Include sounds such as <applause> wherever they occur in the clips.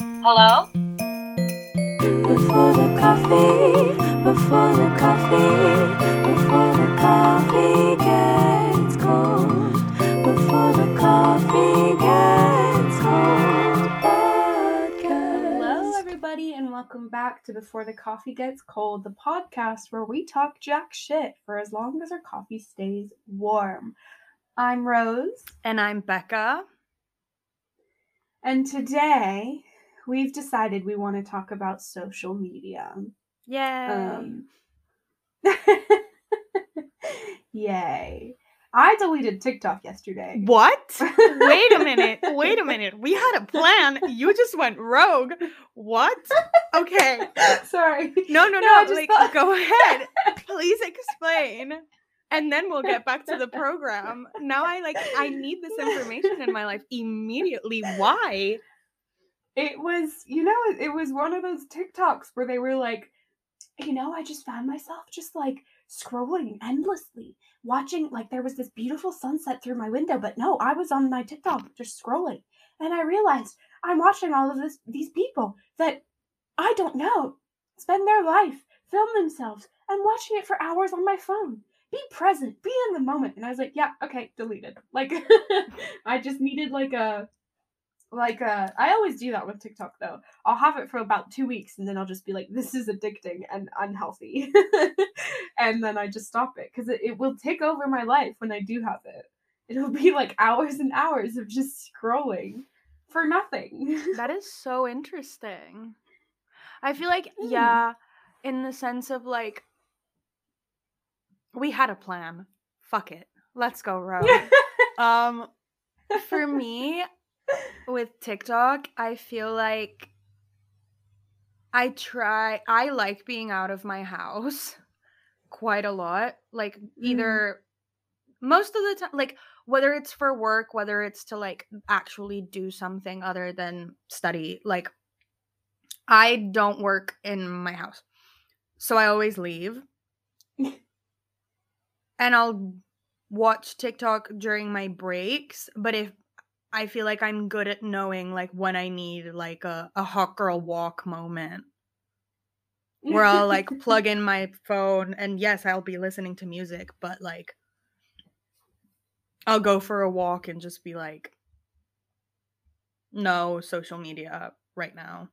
Hello? Before the coffee, before the coffee, before the coffee gets cold, before the coffee gets cold. Hello, everybody, and welcome back to Before the Coffee Gets Cold, the podcast where we talk jack shit for as long as our coffee stays warm. I'm Rose, And I'm Beca. and today we've decided we want to talk about social media. Yay. Um, <laughs> yay. I deleted TikTok yesterday. what? Wait a minute. <laughs> Wait a minute. We had a plan. You just went rogue. What? Okay. <laughs> Sorry. No, no, No, no. Just like, thought- go ahead. Please explain. And then we'll get back to the program. Now I like I need this information in my life immediately. Why? It was, you know, it, was one of those TikToks where they were like, you know, I just found myself just like scrolling endlessly, watching like there was this beautiful sunset through my window, but no, I was on my TikTok just scrolling. And I realized I'm watching all of this these people that I don't know spend their life, film themselves, and watching it for hours on my phone. Be present, be in the moment. And I was like, yeah, okay, deleted. Like <laughs> I just needed like a like uh I always do that with TikTok though. I'll have it for about 2 weeks and then I'll just be like this is addicting and unhealthy. <laughs> and then I just stop it cuz it, it will take over my life when I do have it. It'll be like hours and hours of just scrolling for nothing. <laughs> That is so interesting. I feel like, Mm. yeah, in the sense of like, we had a plan. Fuck it. Let's go, rogue. <laughs> um, for me, with TikTok, I feel like I try, I like being out of my house <laughs> quite a lot. Like, either mm. most of the time, like, whether it's for work, whether it's to like actually do something other than study, like, I don't work in my house. So I always leave. <laughs> and I'll watch TikTok during my breaks, but if I feel like I'm good at knowing like when I need like a, a hot girl walk moment where I'll like plug in <laughs> my phone and yes, I'll be listening to music, but like I'll go for a walk and just be like no social media right now.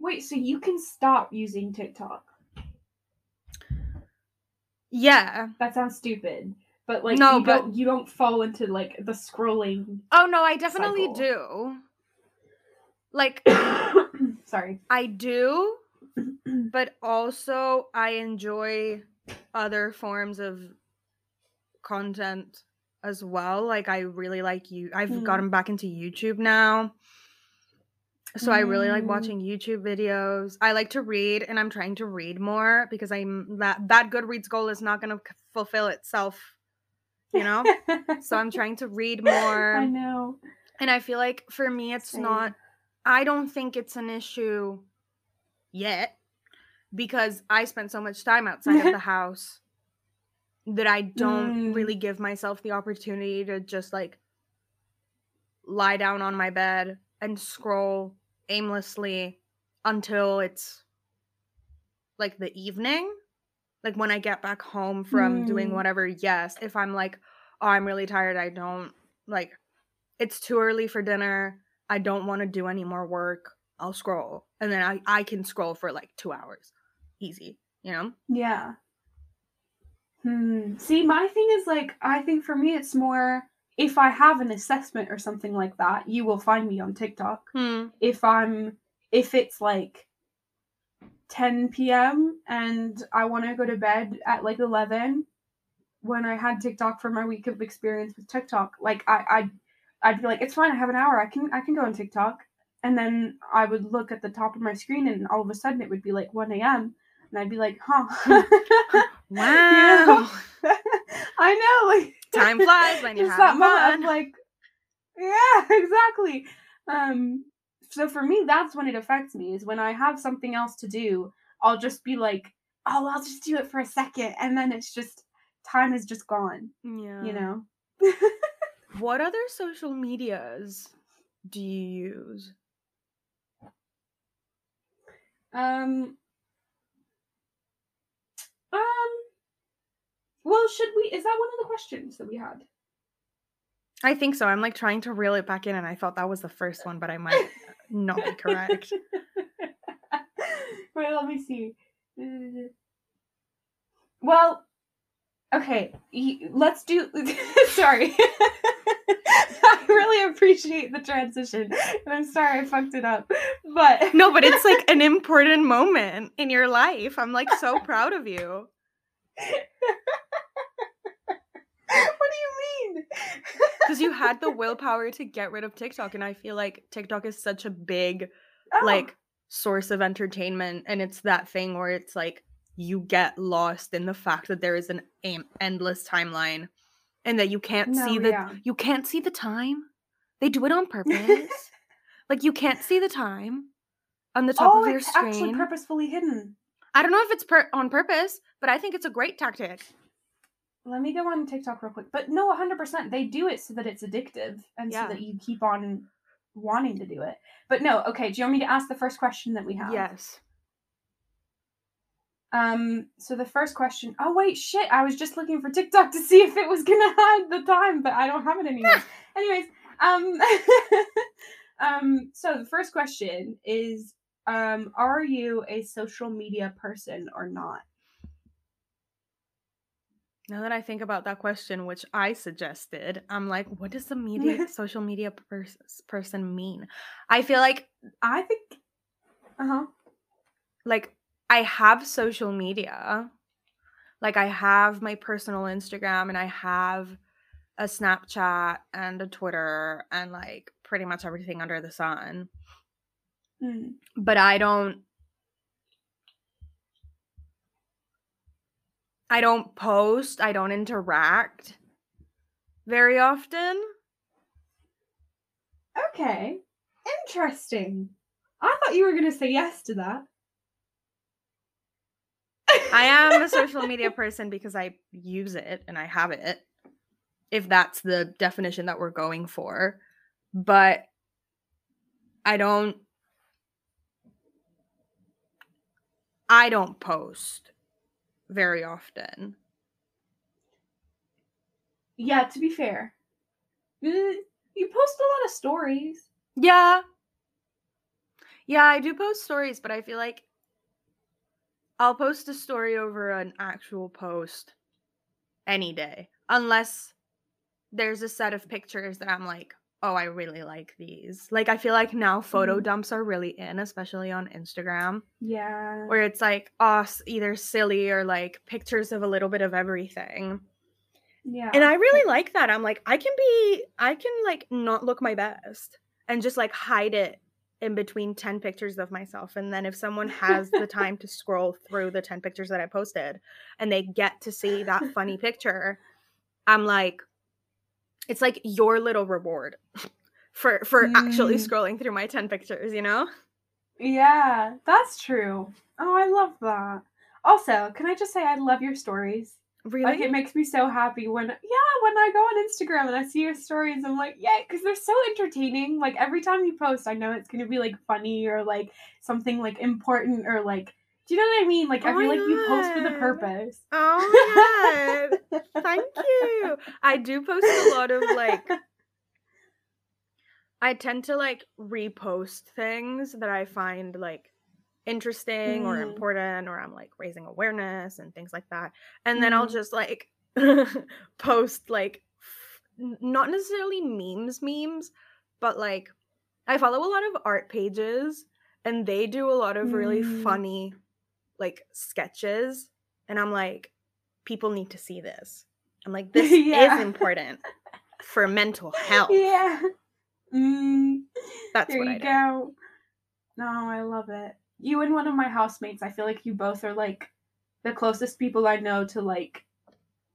Wait, so you can stop using TikTok. Yeah. That sounds stupid. But like No, you but- don't you don't fall into like the scrolling Oh no, I definitely Cycle. do. Like <coughs> Sorry. I do, but also I enjoy other forms of content as well. Like I really like you. I've Mm. gotten back into YouTube now. So I really like Mm. watching YouTube videos. I like to read and I'm trying to read more because I'm that that Goodreads goal is not going to fulfill itself, you know? so I'm trying to read <laughs> more. I know. And I feel like for me, it's Same. not, I don't think it's an issue yet because I spend so much time outside of the <laughs> house that I don't Mm. really give myself the opportunity to just like lie down on my bed and scroll aimlessly until it's like the evening. Like when I get back home from doing Mm. whatever, yes. If I'm like, oh, I'm really tired, I don't like it's too early for dinner. I don't want to do any more work. I'll scroll. And then I, I can scroll for like two hours. Easy, you know? Yeah. Hmm. See, my thing is like, I think for me, it's more if I have an assessment or something like that, you will find me on TikTok. Hmm. If I'm, if it's like 10 p.m. and I want to go to bed at like 11, when I had TikTok for my week of experience with TikTok, like I, I'd, I'd be like, it's fine, I have an hour, I can, I can go on TikTok. And then I would look at the top of my screen, and all of a sudden it would be like 1 a.m. And I'd be like, huh. <laughs> Wow. <laughs> I know, like <laughs> Time flies when you're just that having moment fun. like, yeah, exactly. Um, so for me, that's when it affects me. Is when I have something else to do, I'll just be like, oh, I'll just do it for a second, and then it's just time is just gone. yeah. You know. What other social medias do you use? Um. Um. Well, should we? Is that one of the questions that we had? I think so. I'm like trying to reel it back in, and I thought that was the first one, but I might <laughs> not be correct. <laughs> Wait, let me see. Well, okay. Let's do. <laughs> sorry. <laughs> I really appreciate the transition, and I'm sorry I fucked it up. But No, but it's like an important moment in your life. I'm like so proud of you. What do you mean? <laughs> Because you had the willpower to get rid of TikTok, and I feel like TikTok is such a big Oh, like source of entertainment and it's that thing where it's like you get lost in the fact that there is an aim- endless timeline and that you can't see the yeah. you can't see the time they do it on <laughs> purpose like you can't see the time on the top oh, of your screen. it's screen actually purposefully hidden. i don't know if it's per- on purpose but i think it's a great tactic Let me go on TikTok real quick. But no, 100%. They do it so that it's addictive and Yeah. so that you keep on wanting to do it. But no, okay. Do you want me to ask the first question that we have? yes Um. So the first question. Oh wait, shit! I was just looking for TikTok to see if it was gonna <laughs> hide the time, but I don't have it anymore. <laughs> Anyways, um, <laughs> um. So the first question is, um, are you a social media person or not? Now that i think about that question which i suggested i'm like what does the media <laughs> social media pers- person mean i feel like I think. Uh huh. like I have social media. Like I have my personal Instagram and I have a Snapchat and a Twitter and like pretty much everything under the sun. Mm. But I don't I don't post, I don't interact very often. Okay. Interesting. I thought you were gonna say yes to that. I am a <laughs> social media person because I use it and I have it. If that's the definition that we're going for. But I don't I don't post very often. Yeah, to be fair, you post a lot of stories. Yeah. Yeah, I do post stories, but I feel like I'll post a story over an actual post any day. Unless there's a set of pictures that I'm like, oh, I really like these. Like, I feel like now photo Mhm. dumps are really in, especially on Instagram, Yeah. where it's like, oh, either silly or like pictures of a little bit of everything. yeah. And I really like that. I'm like, I can be, I can like not look my best and just like hide it in between 10 pictures of myself. And then if someone has the time to <laughs> scroll through the 10 pictures that I posted and they get to see that funny <laughs> picture, I'm like, it's like your little reward <laughs> for for actually Mm. scrolling through my 10 pictures, you know? Yeah, that's true. Oh, I love that. Also, can I just say I love your stories? Really? Like it makes me so happy when yeah, when I go on Instagram and I see your stories, I'm like, yeah, because they're so entertaining. Like every time you post, I know it's gonna be like funny or like something like important or like do you know what I mean? Like I Oh my feel like you post for the purpose. oh my god. Thank you. I do post a lot of like I tend to like repost things that I find like interesting or Mm. important or I'm like raising awareness and things like that. And then I'll Mhm. just like <laughs> post like f- not necessarily memes memes, but like I follow a lot of art pages and they do a lot of really Mm. funny like sketches and I'm like people need to see this. I'm like <laughs> this Yeah. is important <laughs> for mental health. Yeah. Mm, That's there what you I go. No, I love it. You and one of my housemates, I feel like you both are like the closest people I know to like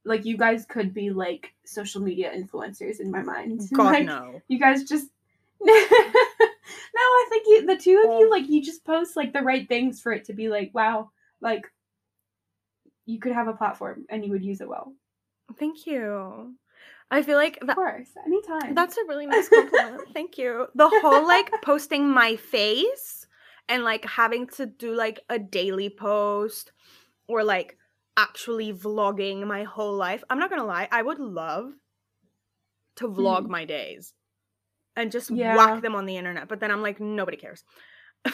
like you guys could be like social media influencers in my mind. <laughs> God Like, no. You guys just No, I think you the two of you like you just post like the right things for it to be like, wow, like you could have a platform and you would use it well. Thank you. I feel like Of course, anytime. That's a really <laughs> nice compliment. Thank you. The whole like <laughs> posting my face and like having to do like a daily post or like actually vlogging my whole life. I'm not gonna lie, I would love to vlog Mm. my days and just Yeah. whack them on the internet. But then I'm like, nobody cares. <laughs>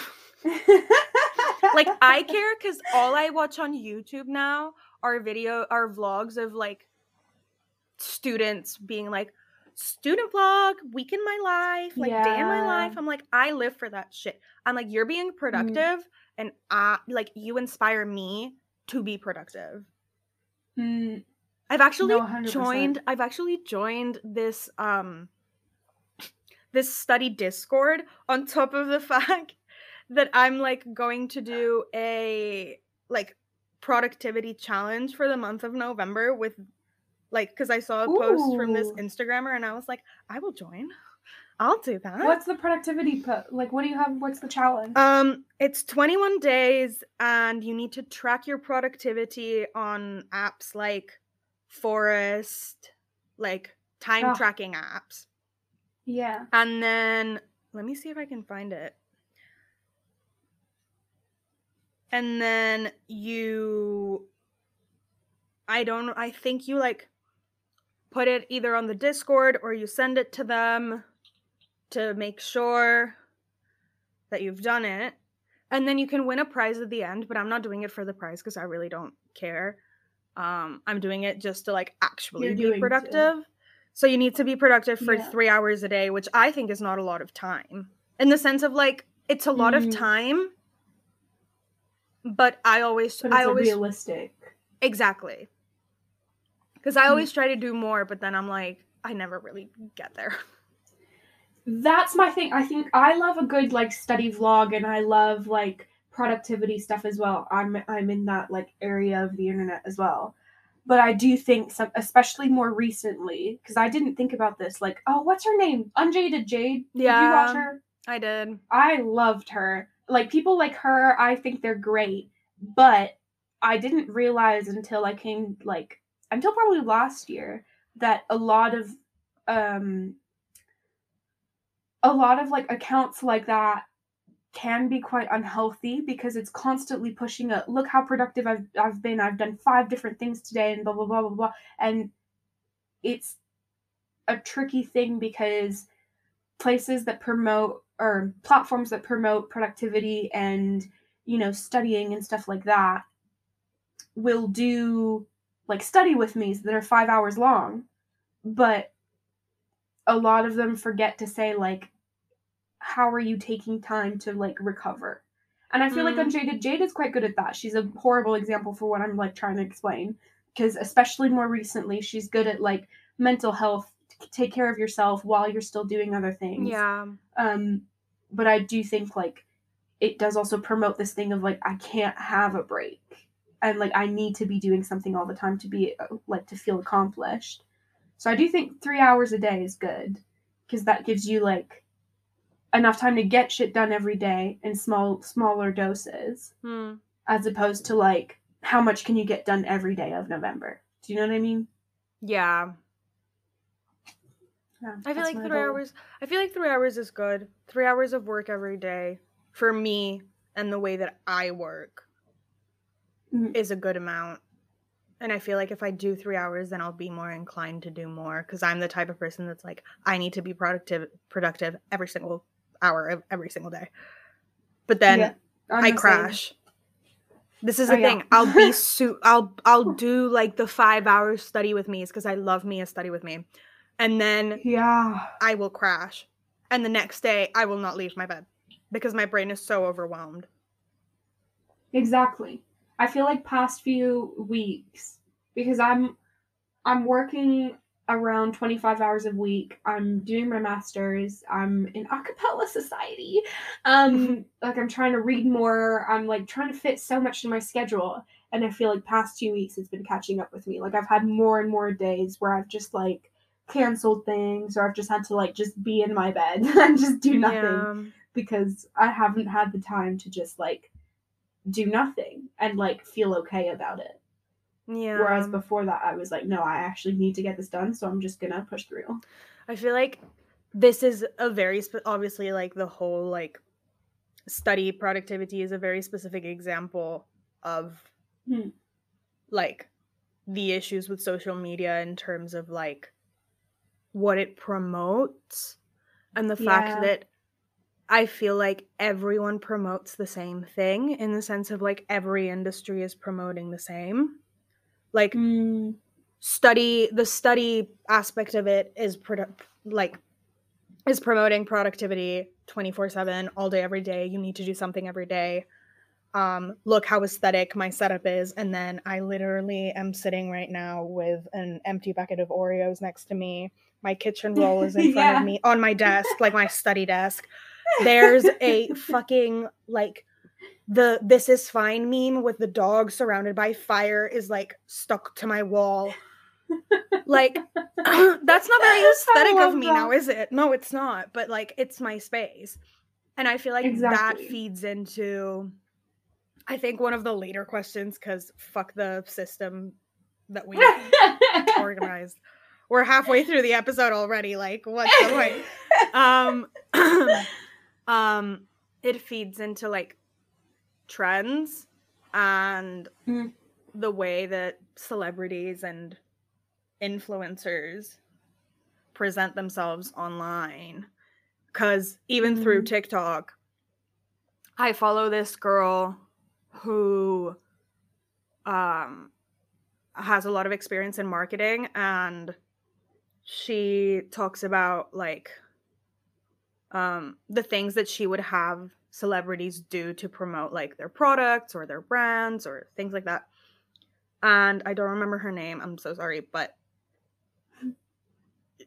like <laughs> I care because all I watch on YouTube now are video are vlogs of like students being like student vlog, week in my life, like day in my life. I'm like, I live for that shit. I'm like, you're being productive and I like you inspire me to be productive. Mm, I've actually No, joined I've actually joined this um this study discord on top of the <laughs> fact that I'm like going to do a like productivity challenge for the month of November with like cuz I saw a post from this Instagrammer and I was like I will join. I'll do that. what's the productivity put? Like, what do you have? What's the challenge? Um, it's 21 days, and you need to track your productivity on apps like Forest, like time Ah. tracking apps. yeah. And then let me see if I can find it. And then you, I don't, I think you like put it either on the Discord or you send it to them to make sure that you've done it. And then you can win a prize at the end, but I'm not doing it for the prize because I really don't care. Um, I'm doing it just to like actually You're be productive. So you need to be productive for Yeah. three hours a day, which I think is not a lot of time. In the sense of like it's a lot of Mm. time, but I always But I always realistic. exactly because I Mm. always try to do more, but then I'm like I never really get there. <laughs> That's my thing. I think I love a good like study vlog, and I love like productivity stuff as well. I'm I'm in that like area of the internet as well. But I do think some, especially more recently, because I didn't think about this. Like, oh, what's her name? Unjaded Jade. Did you watch her? I did. I loved her. Like people like her, I think they're great. But I didn't realize until I came like until probably last year that a lot of um a lot of like accounts like that can be quite unhealthy because it's constantly pushing a look how productive I've I've been. I've done five different things today and blah blah blah blah blah. And it's a tricky thing because places that promote or platforms that promote productivity and you know studying and stuff like that will do like study with me's that are five hours long. But a lot of them forget to say like how are you taking time to like recover? And i feel like Mm. unjaded jade is quite good at that. She's a horrible example for what i'm like trying to explain. Because especially more recently she's good at like mental health take care of yourself while you're still doing other things. Yeah. um but i do think like it does also promote this thing of like i can't have a break and like i need to be doing something all the time to be like to feel accomplished so i do think three hours a day is good because that gives you like enough time to get shit done every day in small smaller doses Hmm. as opposed to like how much can you get done every day of november do you know what i mean Yeah. Yeah, I feel like three goal. hours. I feel like three hours is good. Three hours of work every day for me and the way that I work Mhm. is a good amount. And I feel like if I do three hours, then I'll be more inclined to do more because I'm the type of person that's like, I need to be productive, productive every single hour of every single day. But then Yeah, I crash. This is Oh, the yeah. thing. I'll be <laughs> su- I'll I'll do like the five hours study with me is because I love me a study with me, and then yeah I will crash. And the next day, I will not leave my bed because my brain is so overwhelmed. Exactly. I feel like past few weeks because I'm I'm working around 25 hours a week. I'm doing my masters. I'm in a cappella society. Um like I'm trying to read more. I'm like trying to fit so much in my schedule and I feel like past 2 weeks it's been catching up with me. Like I've had more and more days where I've just like canceled things or I've just had to like just be in my bed <laughs> and just do nothing Yeah. because I haven't had the time to just like do nothing and like feel okay about it. Yeah. Whereas before that, I was like, no, I actually need to get this done, so I'm just gonna push through. I feel like this is a very sp- obviously like the whole like study productivity is a very specific example of Hmm. like the issues with social media in terms of like what it promotes and the Yeah. fact that I feel like everyone promotes the same thing in the sense of like every industry is promoting the same. Like Mm, study the study aspect of it is produ- like is promoting productivity 24/7 all day every day. You need to do something every day. Um look how aesthetic my setup is. And then i literally am sitting right now with an empty bucket of oreos next to me my kitchen <laughs> roll is in front Yeah. of me on my desk like my study desk. <laughs> There's a fucking like the this is fine meme with the dog surrounded by fire is like stuck to my wall. <laughs> Like <clears throat> that's not very aesthetic of me now is it? No it's not but like it's my space. And i feel like that feeds into i think one of the later questions because fuck the system that we organized we're halfway through the episode already like what's the point <laughs> um <clears throat> um it feeds into like trends and Mm. the way that celebrities and influencers present themselves online cuz even through Mhm. TikTok I follow this girl who um has a lot of experience in marketing and she talks about like um the things that she would have celebrities do to promote like their products or their brands or things like that. And i don't remember her name i'm so sorry but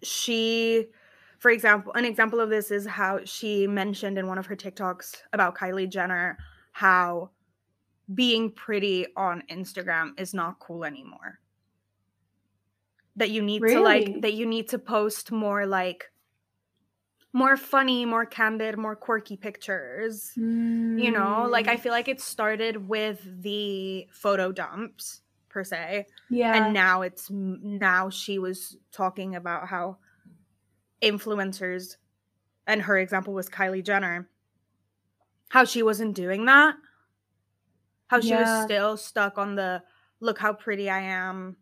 she for example an example of this is how she mentioned in one of her tiktoks about kylie jenner how being pretty on instagram is not cool anymore that you need to like that you need to post more like more funny more candid more quirky pictures. You know like i Mm, feel like it started with the photo dumps per se yeah. and now it's now she was talking about how influencers and her example was Kylie Jenner how she wasn't doing that how she was still stuck on the look how pretty I am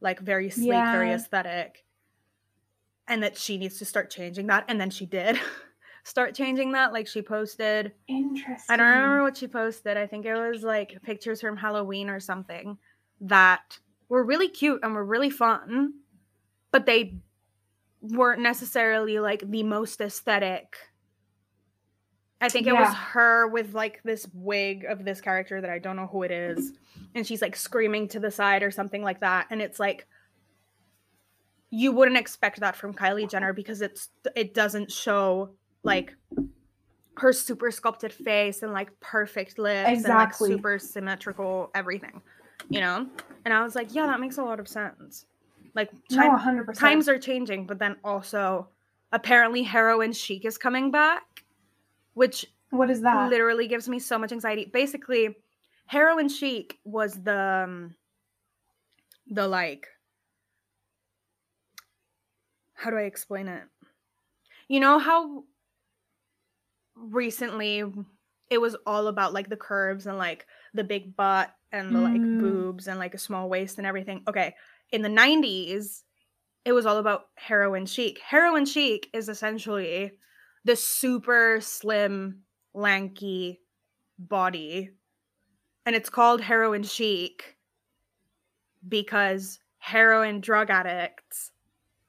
like very sleek very aesthetic and that she needs to start changing that and then she did <laughs> start changing that like she posted interesting I don't remember what she posted. I think it was like pictures from Halloween or something that were really cute and were really fun, but they weren't necessarily like the most aesthetic. I think it was her with like this wig of this character that I don't know who it is, and she's like screaming to the side or something like that. And it's like you wouldn't expect that from Kylie Jenner because it's it doesn't show like her super sculpted face and like perfect lips Exactly. and like super symmetrical everything, you know? And I was like, yeah, that makes a lot of sense. Like no time- 100% times are changing, but then also apparently heroin chic is coming back, which what is that literally gives me so much anxiety. Basically, heroin chic was the um, the like how do I explain it? You know how recently it was all about like the curves and like the big butt and the like Mm. boobs and like a small waist and everything. Okay, in the 90s it was all about heroin chic. Heroin chic is essentially the super slim lanky body. And it's called heroin chic because heroin drug addicts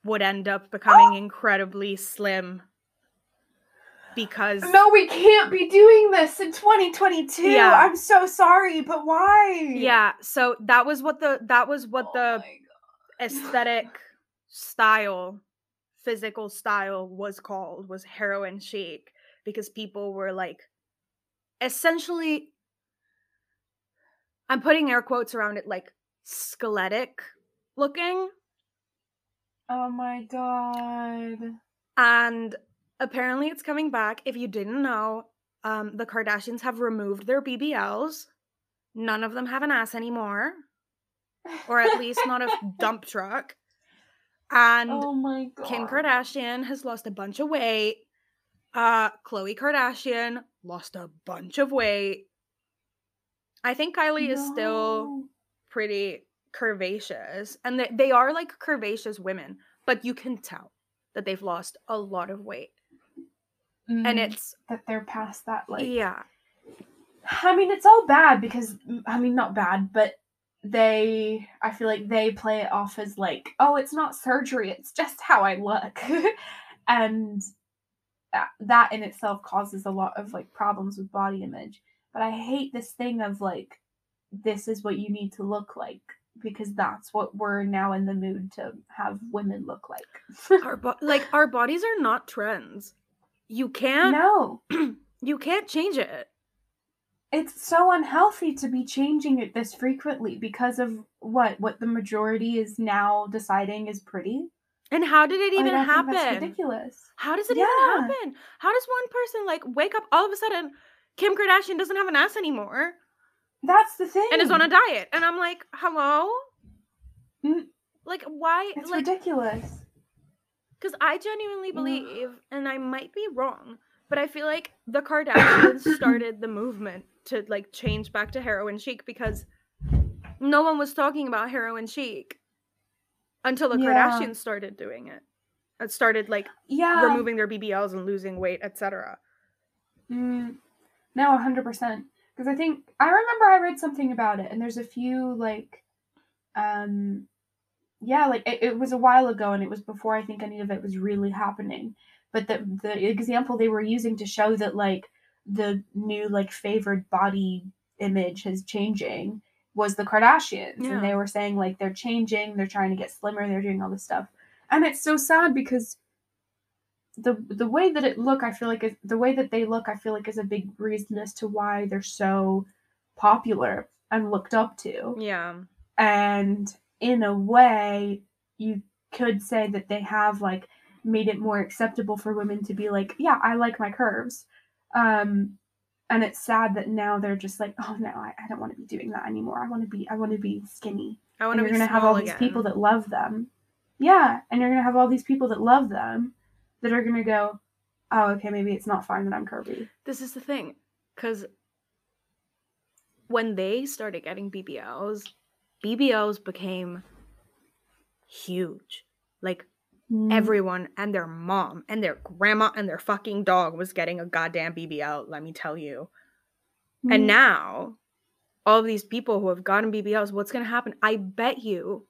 would end up becoming incredibly slim because no we can't be doing this in 2022 Yeah. i'm so sorry but why? Yeah so that was what the that was what Oh the aesthetic style physical style was called was heroin chic because people were like essentially i'm putting air quotes around it like skeletic looking. Oh my god. and apparently it's coming back. If you didn't know um the kardashians have removed their bbls none of them have an ass anymore. Or at least not a <laughs> dump truck and oh. Kim Kardashian has lost a bunch of weight. Uh, Khloe Kardashian lost a bunch of weight. I think Kylie is still pretty curvaceous and they, they are like curvaceous women, but you can tell that they've lost a lot of weight. And Mm, it's that they're past that like yeah. I mean, it's all bad because I mean, not bad, but they I feel like they play it off as like, oh, it's not surgery, it's just how I look. <laughs> and that, that in itself causes a lot of like problems with body image. But I hate this thing of like this is what you need to look like because that's what we're now in the mood to have women look like. <laughs> Our bo- like our bodies are not trends. You can't no. <clears throat> you can't change it. It's so unhealthy to be changing it this frequently because of what what the majority is now deciding is pretty. And how did it even happen? That's ridiculous. How does it Yeah. even happen? How does one person like wake up all of a sudden Kim Kardashian doesn't have an ass anymore That's the thing. and is on a diet? And I'm like, hello? Mm. Like why It's like ridiculous. because I genuinely believe, and I might be wrong, but I feel like the Kardashians started the movement to like change back to heroin chic because no one was talking about heroin chic until the Yeah. Kardashians started doing it. It started like Yeah. removing their BBLs and losing weight, etc. Mm, no, hundred percent. Because I think I remember I read something about it, and there's a few like, um, yeah, like it, it was a while ago, and it was before I think any of it was really happening. But the the example they were using to show that like the new like favored body image is changing was the Kardashians, Yeah. and they were saying like they're changing, they're trying to get slimmer, they're doing all this stuff, and it's so sad because the the way that it look, I feel like is, the way that they look, I feel like is a big reason as to why they're so popular and looked up to. Yeah. And in a way, you could say that they have like made it more acceptable for women to be like, yeah, I like my curves. Um, and it's sad that now they're just like, oh no, I, I don't want to be doing that anymore. I want to be I want to be skinny. I want to you're gonna have all again. these people that love them. Yeah, and you're gonna have all these people that love them that are gonna go, oh, okay, maybe it's not fine that I'm curvy. This is the thing, because when they started getting BBLs, BBLs became huge. Like Mm. everyone and their mom and their grandma and their fucking dog was getting a goddamn BBL, let me tell you. And Mm. now, all of these people who have gotten BBLs, what's going to happen? I bet you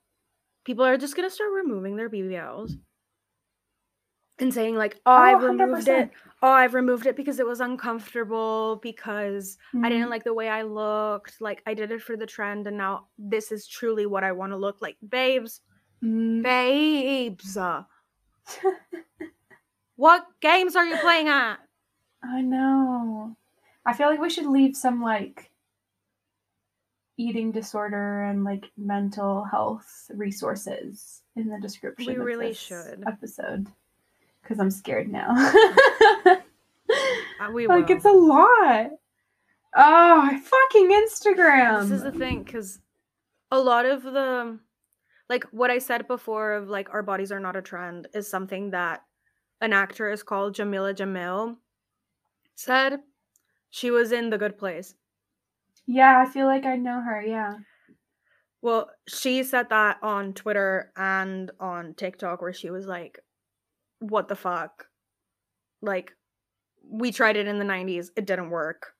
people are just going to start removing their BBLs and saying, like, oh, I've removed it. 100%. Oh, I've removed it because it was uncomfortable, because I didn't Mm. like the way I looked. Like, I did it for the trend, and now this is truly what I want to look like. Babes, Mm. Babes. <laughs> what games are you playing at? I know. I feel like we should leave some like eating disorder and like mental health resources in the description. We of really this should. episode because I'm scared now. Uh, we <laughs> like will. it's a lot. Oh, fucking Instagram. this is the thing because a lot of the like what i said before of like our bodies are not a trend is something that an actress called jameela jamil said she was in the good place Yeah, I feel like I know her. Yeah. well she said that on twitter and on tiktok where she was like what the fuck like we tried it in the 90s it didn't work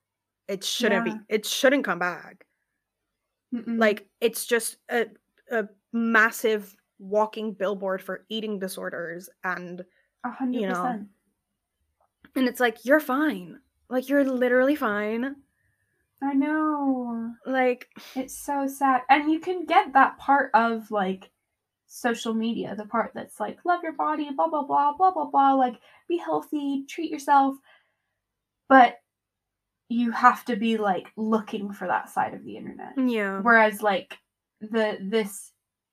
it shouldn't Yeah. be it shouldn't come back Mm-mm. like it's just a, a massive walking billboard for eating disorders and a hundred you know, and it's like you're fine like you're literally fine I know. like It's so sad. And you can get that part of like social media, the part that's like love your body, blah blah blah, blah blah blah, like be healthy, treat yourself. But you have to be like looking for that side of the internet. yeah Whereas like the this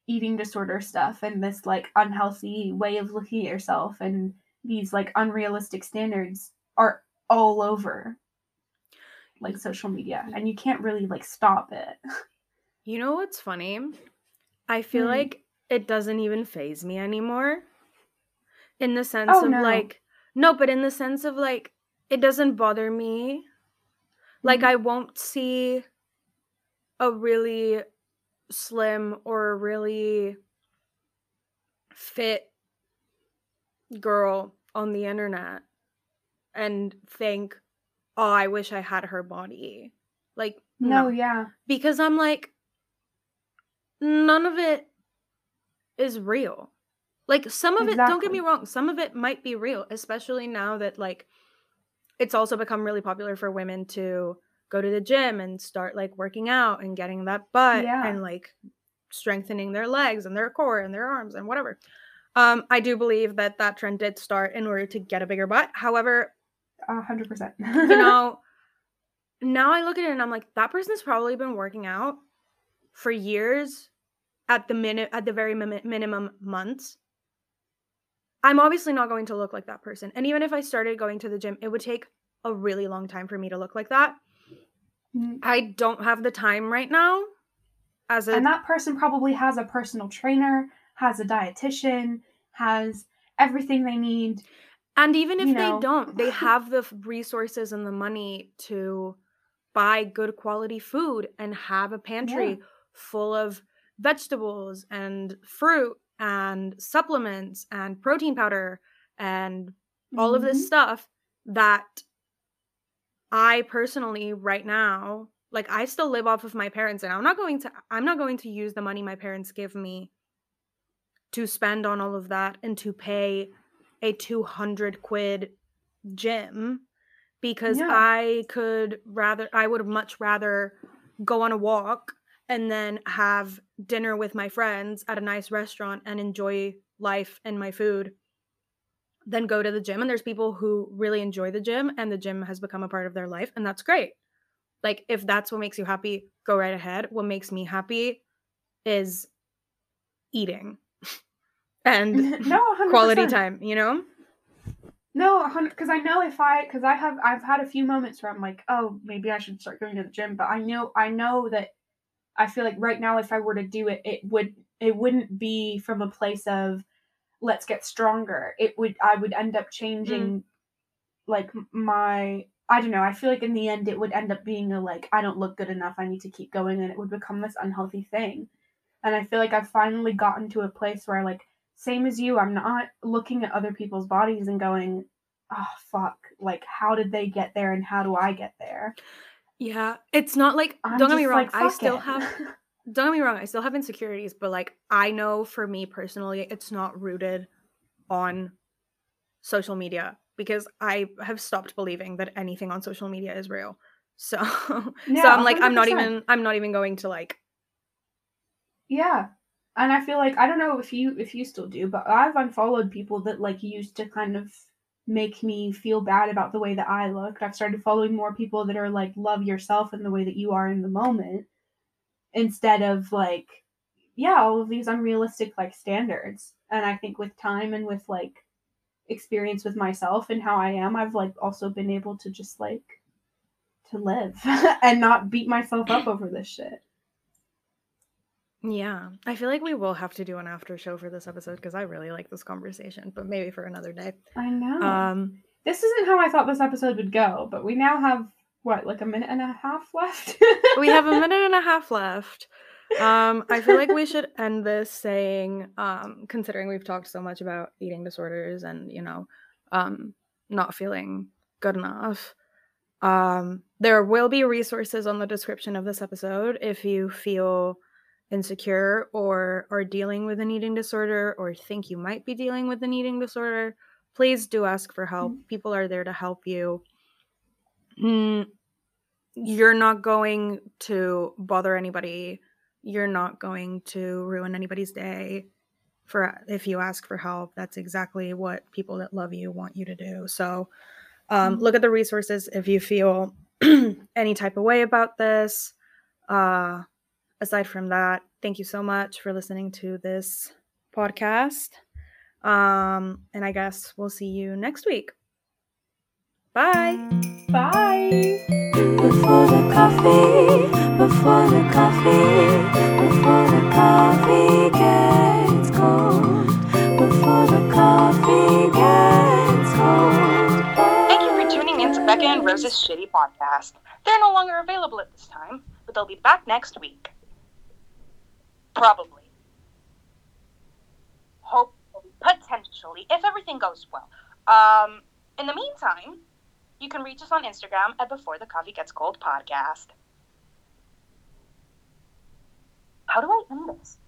eating disorder stuff and this like unhealthy way of looking at yourself and these like unrealistic standards are all over like social media and you can't really like stop it. you know what's funny i feel Hmm. like it doesn't even phase me anymore in the sense Oh, of no. like no but in the sense of like it doesn't bother me. Like Mhm. I won't see a really slim or a really fit girl on the internet and think, "Oh, I wish I had her body." Like No, no, yeah. because I'm like none of it is real. Like some of it, don't get me wrong, some of it might be real, especially now that like it's also become really popular for women to go to the gym and start like working out and getting that butt Yeah. and like strengthening their legs and their core and their arms and whatever. Um, I do believe that that trend did start in order to get a bigger butt. However, A hundred percent. you <laughs> know, now I look at it and I'm like, that person's probably been working out for years at the minute at the very min- minimum months. I'm obviously not going to look like that person. And even if I started going to the gym, it would take a really long time for me to look like that. Mhm. I don't have the time right now as a and that person probably has a personal trainer, has a dietitian, has everything they need. And even if you they don't, they <laughs> have the resources and the money to buy good quality food and have a pantry full of vegetables and fruit and supplements and protein powder and all of Mhm. this stuff that I personally right now like I still live off of my parents and I'm not going to I'm not going to use the money my parents give me to spend on all of that and to pay a 200 quid gym because Yeah. I could rather I would much rather go on a walk and then have dinner with my friends at a nice restaurant and enjoy life and my food than go to the gym and there's people who really enjoy the gym and the gym has become a part of their life and that's great like if that's what makes you happy go right ahead what makes me happy is eating <laughs> and <laughs> no, 100%. quality time you know No. Because I know if I, because I have, I've had a few moments where I'm like, oh, maybe I should start going to the gym. But I know, I know that I feel like right now, if I were to do it, it would, it wouldn't be from a place of let's get stronger. It would, I would end up changing, mm. like my, I don't know. I feel like in the end, it would end up being a like, I don't look good enough. I need to keep going, and it would become this unhealthy thing. And I feel like I've finally gotten to a place where like same as you, I'm not looking at other people's bodies and going, oh, fuck, like, how did they get there and how do I get there? yeah it's not like I'm don't get me wrong like, i still it." have <laughs> don't get me wrong i still have insecurities but like i know for me personally it's not rooted on social media because i have stopped believing that anything on social media is real <laughs> so so i'm like i'm not even i'm not even going to like yeah. And I feel like I don't know if you if you still do, but I've unfollowed people that like used to kind of make me feel bad about the way that I looked. I've started following more people that are like love yourself in the way that you are in the moment instead of like yeah, all of these unrealistic like standards. And I think with time and with like experience with myself and how I am, I've like also been able to just like to live <laughs> and not beat myself up over this shit. yeah i feel like we will have to do an after show for this episode because i really like this conversation but maybe for another day I know. um this isn't how I thought this episode would go, but we now have what, like a minute and a half left? <laughs> we have a minute and a <laughs> half left. Um, I feel like we should end this saying, um, considering we've talked so much about eating disorders and you know, um, not feeling good enough. Um, there will be resources on the description of this episode if you feel insecure or are dealing with an eating disorder or think you might be dealing with an eating disorder. Please do ask for help. People are there to help you. Mm, you're not going to bother anybody. You're not going to ruin anybody's day for if you ask for help. That's exactly what people that love you want you to do. So um, look at the resources if you feel <clears throat> any type of way about this. Uh, aside from that thank you so much for listening to this podcast. Um, and i guess we'll see you next week. Bye. Bye. Before the coffee, before the coffee, before the coffee gets cold, before the coffee gets cold. Thank you for tuning in to Beca and a shitty podcast. They're no longer available at this time, but they'll be back next week. Probably. Hopefully, potentially, if everything goes well. Um, in the meantime, you can reach us on Instagram at Before the Coffee Gets Cold podcast. How do I end this?